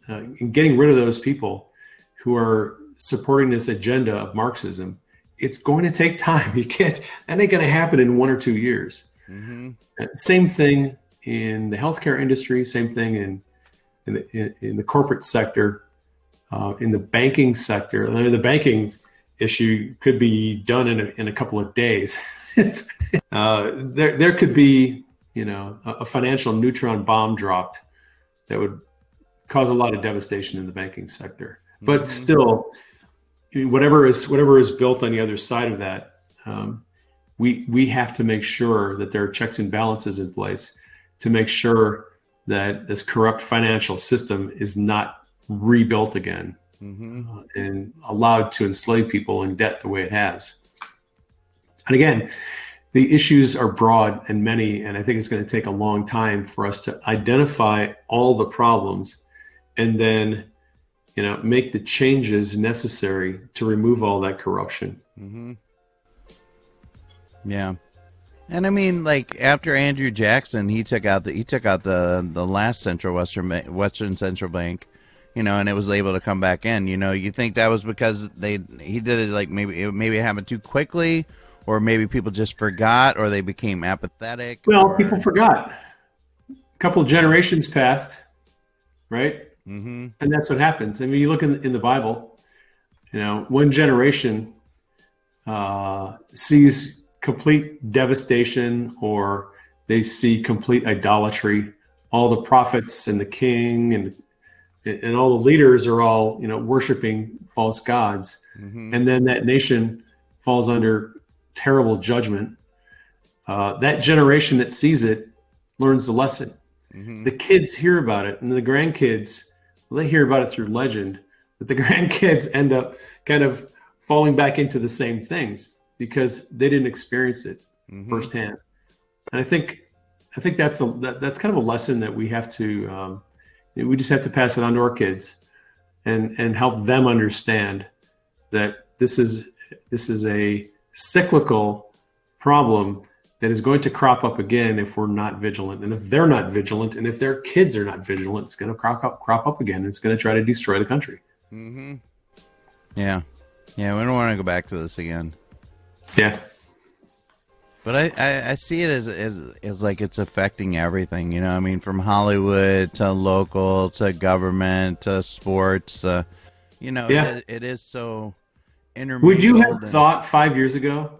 uh, and getting rid of those people who are supporting this agenda of Marxism it's going to take time. <laughs> You can't, that ain't going to happen in one or two years. Mm-hmm. Same thing in the healthcare industry. Same thing in in the, in, in the corporate sector, uh, in the banking sector. I mean, the banking issue could be done in a, in a couple of days. <laughs> uh, there there could be you know a, a financial neutron bomb dropped that would cause a lot of devastation in the banking sector. But Mhm. still, whatever is whatever is built on the other side of that, um, we we have to make sure that there are checks and balances in place to make sure that this corrupt financial system is not rebuilt again Mm-hmm. uh, and allowed to enslave people in debt the way it has. And again, the issues are broad and many, and I think it's going to take a long time for us to identify all the problems and then, you know, make the changes necessary to remove all that corruption. Mm-hmm. Yeah, and I mean, like after Andrew Jackson, he took out the he took out the the last Central Western Western Central Bank, you know, and it was able to come back in. You know, you think that was because they he did it like maybe it maybe it happened too quickly, or maybe people just forgot, or they became apathetic. Well, or, people forgot. A couple of generations passed, right? Mm-hmm. and that's what happens. I mean, you look in, in the Bible, you know, one generation uh, sees complete devastation or they see complete idolatry. All the prophets and the king and and all the leaders are all you know worshiping false gods, Mm-hmm. and then that nation falls under terrible judgment. Uh, that generation that sees it learns the lesson Mm-hmm. the kids hear about it and the grandkids well, they hear about it through legend but the <laughs> grandkids end up kind of falling back into the same things because they didn't experience it Mm-hmm. firsthand and i think i think that's a that, that's kind of a lesson that we have to um, we just have to pass it on to our kids and and help them understand that this is this is a cyclical problem that is going to crop up again if we're not vigilant. And if they're not vigilant, and if their kids are not vigilant, it's going to crop up, crop up again. And it's going to try to destroy the country. Mm-hmm. Yeah, yeah, we don't want to go back to this again. Yeah. But I, I, I see it as, as as like it's affecting everything. You know, I mean, from Hollywood to local to government to sports. To, you know, Yeah. it, it is so intermingled. Would you have and- thought five years ago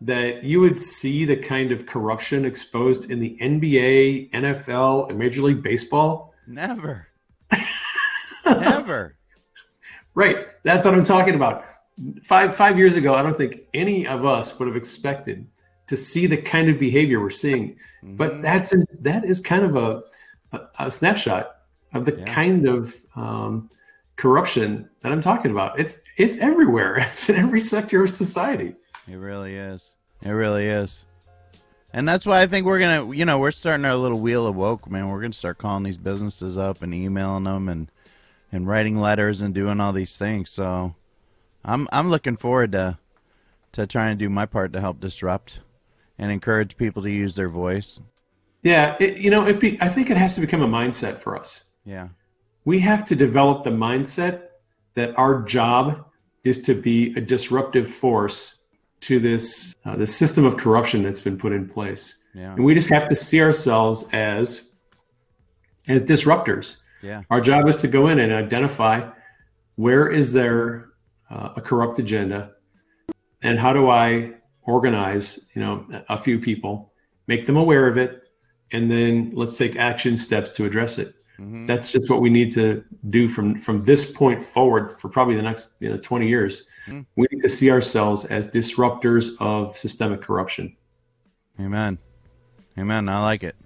that you would see the kind of corruption exposed in the NBA, NFL, and Major League Baseball? Never. <laughs> Never. Right. That's what I'm talking about. Five five years ago, I don't think any of us would have expected to see the kind of behavior we're seeing. But Mhm. that's that is kind of a a, a snapshot of the Yeah. kind of um, corruption that I'm talking about. It's it's everywhere. <laughs> It's in every sector of society. It really is. It really is. And that's why I think we're gonna, you know, we're starting our little wheel of woke, man. We're gonna start calling these businesses up and emailing them and and writing letters and doing all these things. So I'm I'm looking forward to to trying to do my part to help disrupt and encourage people to use their voice. Yeah, it, you know, it be, I think it has to become a mindset for us. Yeah. We have to develop the mindset that our job is to be a disruptive force to this uh, the system of corruption that's been put in place. Yeah. And we just have to see ourselves as as disruptors. Yeah. Our job is to go in and identify where is there uh, a corrupt agenda, and how do I organize, you know, a few people, make them aware of it, and then let's take action steps to address it. Mhm. That's just what we need to do from from this point forward for probably the next you know 20 years. Mhm. We need to see ourselves as disruptors of systemic corruption. Amen. Amen. I like it.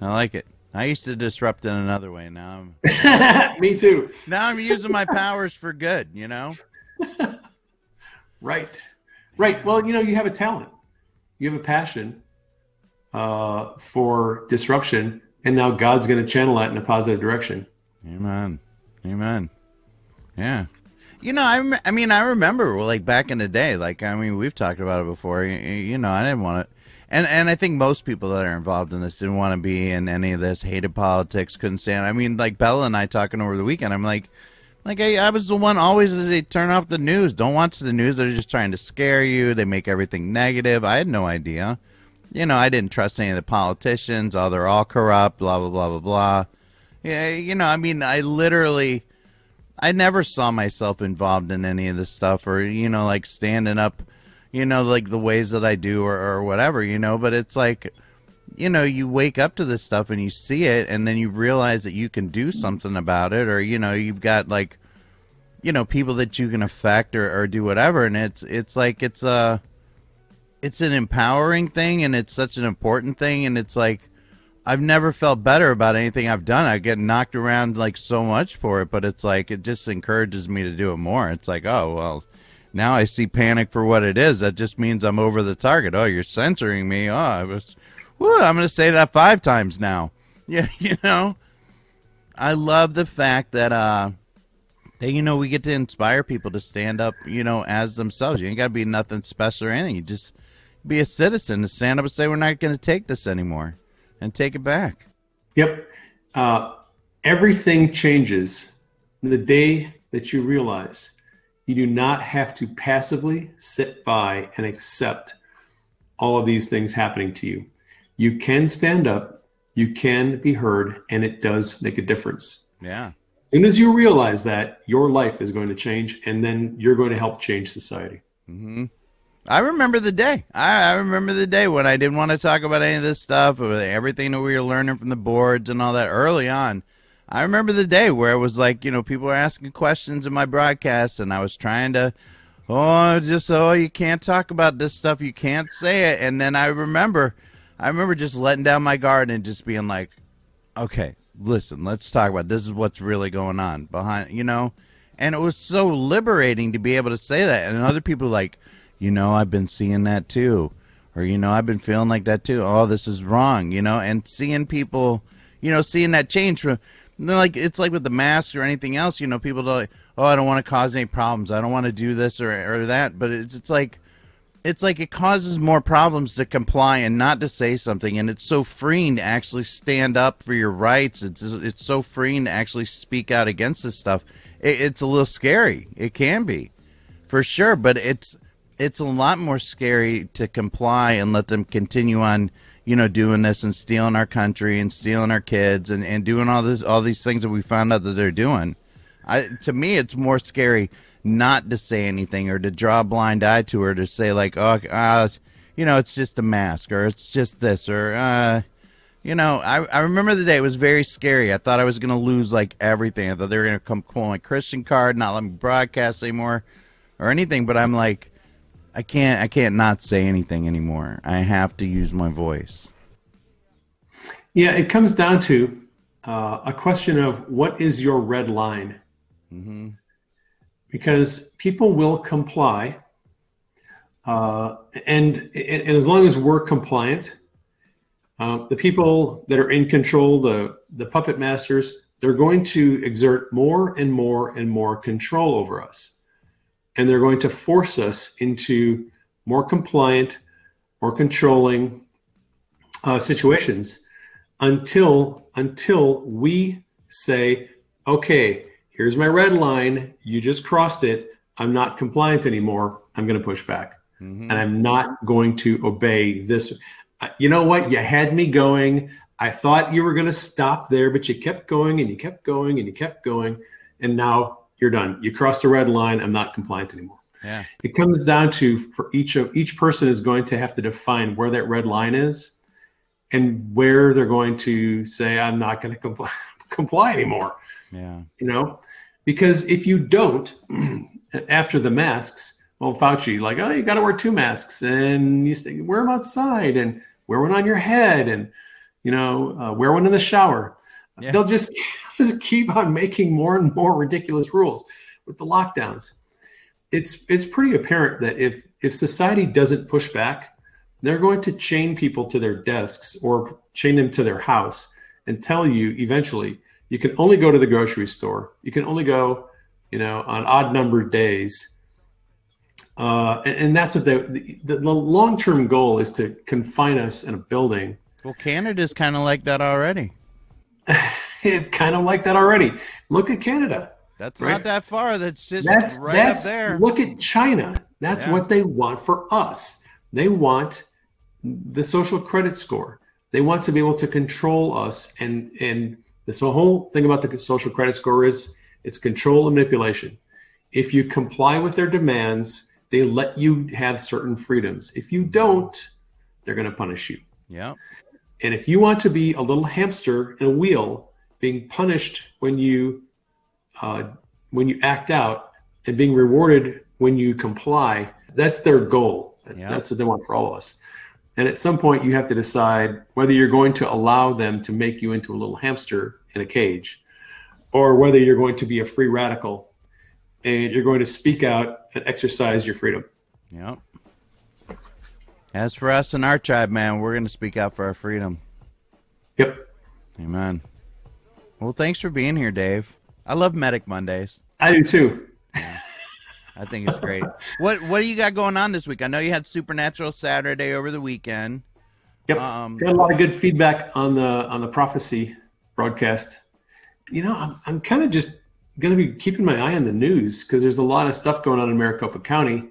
I like it. I used to disrupt in another way. Now I'm <laughs> Me too. now I'm using my powers for good, you know? <laughs> Right. Right. Well, you know, you have a talent, you have a passion uh, for disruption, and now God's going to channel that in a positive direction. Amen. Amen. Yeah. You know, I, I mean, I remember like back in the day, like, I mean, we've talked about it before. You, you know, I didn't want to, and, and I think most people that are involved in this didn't want to be in any of this, hated politics, couldn't stand. I mean, like Bella and I talking over the weekend, I'm like, Like I, I was the one always say, turn off the news. Don't watch the news. They're just trying to scare you. They make everything negative. I had no idea. You know, I didn't trust any of the politicians. Oh, they're all corrupt. Blah blah blah blah blah. Yeah, you know, I mean, I literally, I never saw myself involved in any of this stuff, or you know, like standing up, you know, like the ways that I do, or, or whatever, you know. But it's like, you know, you wake up to this stuff and you see it, and then you realize that you can do something about it, or you know, you've got like, you know, people that you can affect or, or do whatever, and it's it's like it's a, it's an empowering thing, and it's such an important thing, and it's like. I've never felt better about anything I've done. I get knocked around like so much for it, but it's like it just encourages me to do it more. It's like, oh well, now I see panic for what it is. That just means I'm over the target. Oh, you're censoring me. Oh, I was. Whew, I'm going to say that five times now. <laughs> Yeah, you know. I love the fact that uh, that you know we get to inspire people to stand up, you know, as themselves. You ain't got to be nothing special or anything. You just be a citizen to stand up and say we're not going to take this anymore and take it back. Yep. Uh, everything changes the day that you realize you do not have to passively sit by and accept all of these things happening to you. You can stand up, you can be heard, and it does make a difference. Yeah. As soon as you realize that, your life is going to change, and then you're going to help change society. I remember the day. I, I remember the day when I didn't want to talk about any of this stuff, everything that we were learning from the boards and all that early on. I remember the day where it was like, you know, people were asking questions in my broadcast, and I was trying to, oh, just, oh, you can't talk about this stuff. You can't say it. And then I remember, I remember just letting down my guard and just being like, okay, listen, let's talk about this is what's really going on behind, you know? And it was so liberating to be able to say that. And other people like, you know, I've been seeing that too. Or, you know, I've been feeling like that too. Oh, this is wrong, you know? And seeing people, you know, seeing that change from, like, it's like with the mask or anything else, you know, people don't like, oh, I don't want to cause any problems. I don't want to do this or, or that. But it's, it's like, it's like it causes more problems to comply and not to say something and it's so freeing to actually stand up for your rights it's it's so freeing to actually speak out against this stuff it, it's a little scary it can be for sure but it's it's a lot more scary to comply and let them continue on you know doing this and stealing our country and stealing our kids and, and doing all this all these things that we found out that they're doing. I, to me it's more scary not to say anything or to draw a blind eye to her to say like oh uh, you know it's just a mask or it's just this or uh you know I, I remember the day it was very scary. I thought i was going to lose like everything. I thought they were going to come pull my christian card not let me broadcast anymore or anything. But i'm like i can't i can't not say anything anymore i have to use my voice Yeah, it comes down to uh, a question of what is your red line? Because people will comply. Uh, and, and as long as we're compliant, uh, the people that are in control, the, the puppet masters, they're going to exert more and more and more control over us. And they're going to force us into more compliant, more controlling uh, situations until until we say, okay, here's my red line. You just crossed it. I'm not compliant anymore. I'm going to push back, and I'm not going to obey this. Uh, You know what? You had me going. I thought you were going to stop there, but you kept going and you kept going and you kept going, and now you're done. You crossed the red line. I'm not compliant anymore. yeah It comes down to for each of each person is going to have to define where that red line is, and where they're going to say, "I'm not going to comply, <laughs> comply anymore." yeah You know, because if you don't, <clears throat> after the masks, well, Fauci like, oh, you got to wear two masks, and you stay, wear them outside, and wear one on your head, and you know, uh, wear one in the shower. Yeah. They'll just <laughs> just keep on making more and more ridiculous rules with the lockdowns it's it's pretty apparent that if if society doesn't push back, they're going to chain people to their desks or chain them to their house and tell you eventually you can only go to the grocery store. You can only go, you know, on odd numbered days. Uh, and, and that's what the the, the long term goal is to confine us in a building. well canada's kind of like that already <laughs> It's kind of like that already. Look at Canada. That's Right. not that far. That's just That's right that's up there. look at China. That's Yeah. what they want for us. They want the social credit score. They want to be able to control us and and this whole thing about the social credit score is it's control and manipulation. If you comply with their demands, they let you have certain freedoms. If you don't, they're going to punish you. Yeah. And if you want to be a little hamster in a wheel, being punished when you uh, when you act out and being rewarded when you comply, that's their goal. Yeah. That's what they want for all of us. And at some point, you have to decide whether you're going to allow them to make you into a little hamster in a cage, or whether you're going to be a free radical and you're going to speak out and exercise your freedom. Yep. As for us and our tribe, man, we're going to speak out for our freedom. Yep. Amen. Well, thanks for being here, Dave. I love Medic Mondays. I do too. I think it's great. what What do you got going on this week? I know you had Supernatural Saturday over the weekend. Yep. Um, Got a lot of good feedback on the on the prophecy broadcast. You know, I'm, I'm kind of just going to be keeping my eye on the news because there's a lot of stuff going on in Maricopa County.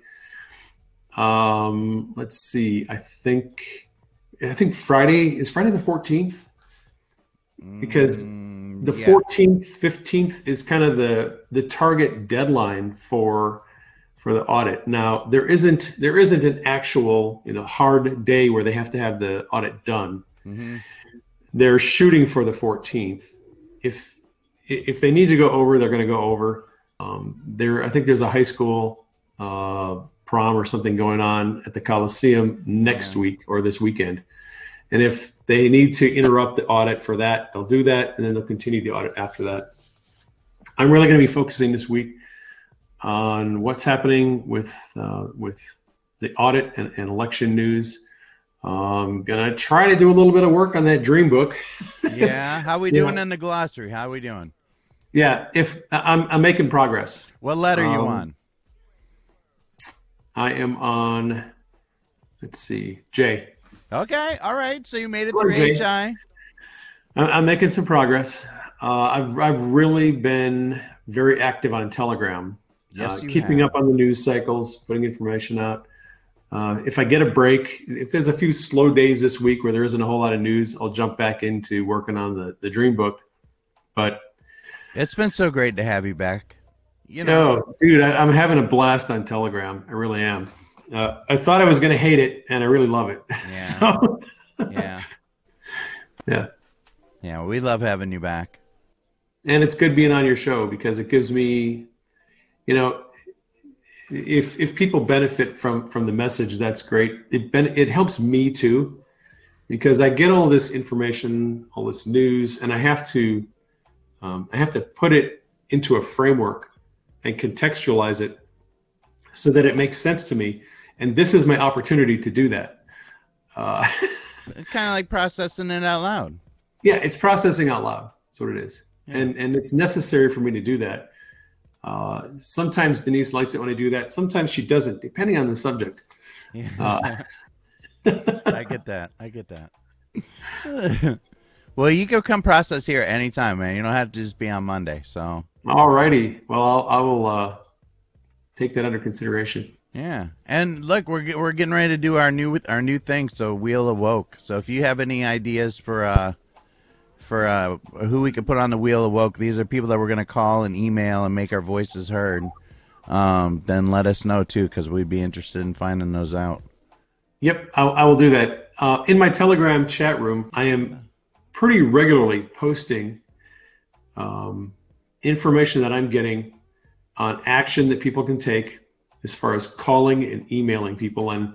Um, let's see. I think I think Friday is Friday the 14th because mm, the yeah. 14th 15th is kind of the the target deadline for for the audit now there isn't there isn't an actual you know hard day where they have to have the audit done Mhm. they're shooting for the 14th if if they need to go over they're going to go over um, there i think there's a high school uh, prom or something going on at the coliseum next Yeah. week or this weekend and if they need to interrupt the audit for that they'll do that and then they'll continue the audit after that i'm really going to be focusing this week on what's happening with uh, with the audit and, and election news i'm going to try to do a little bit of work on that dream book Yeah. How we <laughs> Yeah. doing in the glossary? How we doing? Yeah, if I'm, I'm making progress. What letter you Um, on? I am on. Let's see, J. Okay. All right. So you made it through Jay. HI. I'm, I'm making some progress. Uh, I've I've really been very active on Telegram, Yes, uh, keeping have. up on the news cycles, putting information out. Uh, if I get a break, if there's a few slow days this week where there isn't a whole lot of news, I'll jump back into working on the the Dream Book. But It's been so great to have you back. You know. No, dude, I, I'm having a blast on Telegram. I really am. Uh, I thought I was going to hate it, and I really love it. <laughs> so, Yeah. <laughs> yeah, Yeah. We love having you back. and it's good being on your show because it gives me, you know, if if people benefit from from the message, that's great. It ben, it helps me too, because I get all this information, all this news, and I have to, um, I have to put it into a framework and contextualize it so that it makes sense to me. And this is my opportunity to do that. Uh, <laughs> kind of like processing it out loud. yeah, it's processing out loud. That's what it is. Yeah. And and it's necessary for me to do that. Uh, sometimes Denise likes it when I do that. Sometimes she doesn't, depending on the subject. Yeah. Uh, <laughs> I get that. I get that. <laughs> well, you can come process here anytime, man. You don't have to just be on Monday. So, All righty. Well, I'll, I will uh, take that under consideration. Yeah. And look, we're we're getting ready to do our new our new thing. So, Wheel of Woke. So, if you have any ideas for uh for uh who we could put on the Wheel of Woke, these are people that we're gonna call and email and make our voices heard. Um, then let us know too, because we'd be interested in finding those out. Yep, I, I will do that. Uh, in my Telegram chat room, I am pretty regularly posting um, information that I'm getting on action that people can take as far as calling and emailing people. And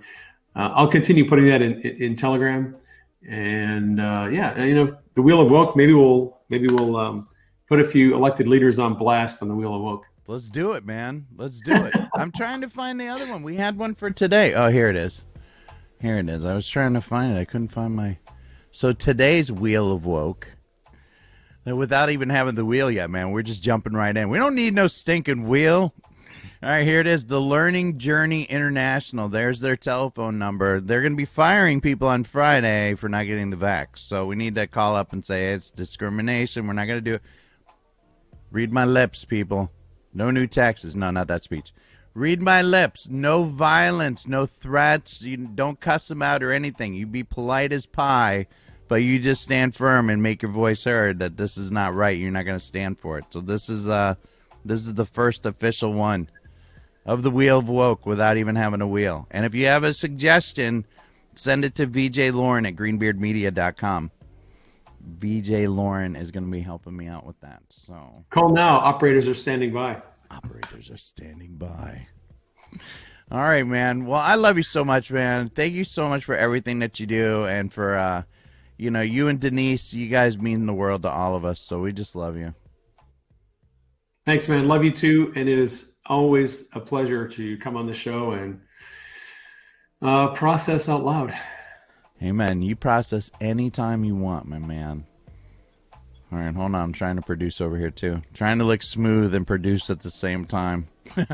uh, I'll continue putting that in, in, in Telegram. And uh, yeah, you know, the Wheel of Woke. Maybe we'll maybe we'll um, put a few elected leaders on blast on the Wheel of Woke. Let's do it, man. Let's do it. <laughs> I'm trying to find the other one. We had one for today. Oh, here it is. Here it is. I was trying to find it. I couldn't find my. So today's Wheel of Woke. Without even having the wheel yet, man, we're just jumping right in. We don't need no stinking wheel. All right, here it is. The Learning Journey International. There's their telephone number. They're going to be firing people on Friday for not getting the vax. So we need to call up and say it's discrimination. We're not going to do it. Read my lips, people. No new taxes. No, not that speech. Read my lips. No violence. No threats. You don't cuss them out or anything. You be polite as pie, but you just stand firm and make your voice heard that this is not right. You're not going to stand for it. So this is uh, this is the first official one of the Wheel of Woke without even having a wheel. And if you have a suggestion, send it to VJ Lauren at greenbeardmedia.com. VJ Lauren is going to be helping me out with that. So Call now. Operators are standing by. operators are standing by. All right, man. Well, I love you so much, man. Thank you so much for everything that you do and for uh you know, you and Denise, you guys mean the world to all of us. So we just love you. Thanks, man. Love you too. And it is always a pleasure to come on the show and uh, process out loud. Amen. You process anytime you want, my man. All right, hold on. I'm trying to produce over here too. Trying to look smooth and produce at the same time. <laughs> All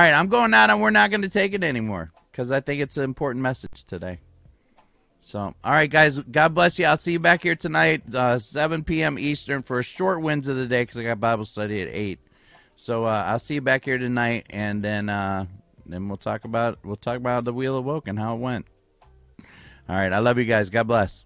right, I'm going out and we're not going to take it anymore because I think it's an important message today. So, all right, guys, God bless you. I'll see you back here tonight, uh, 7 p.m. Eastern, for a short wins of the day because I got Bible study at 8. So uh, I'll see you back here tonight, and then uh, then we'll talk about we'll talk about the Wheel of Woke and how it went. All right, I love you guys. God bless.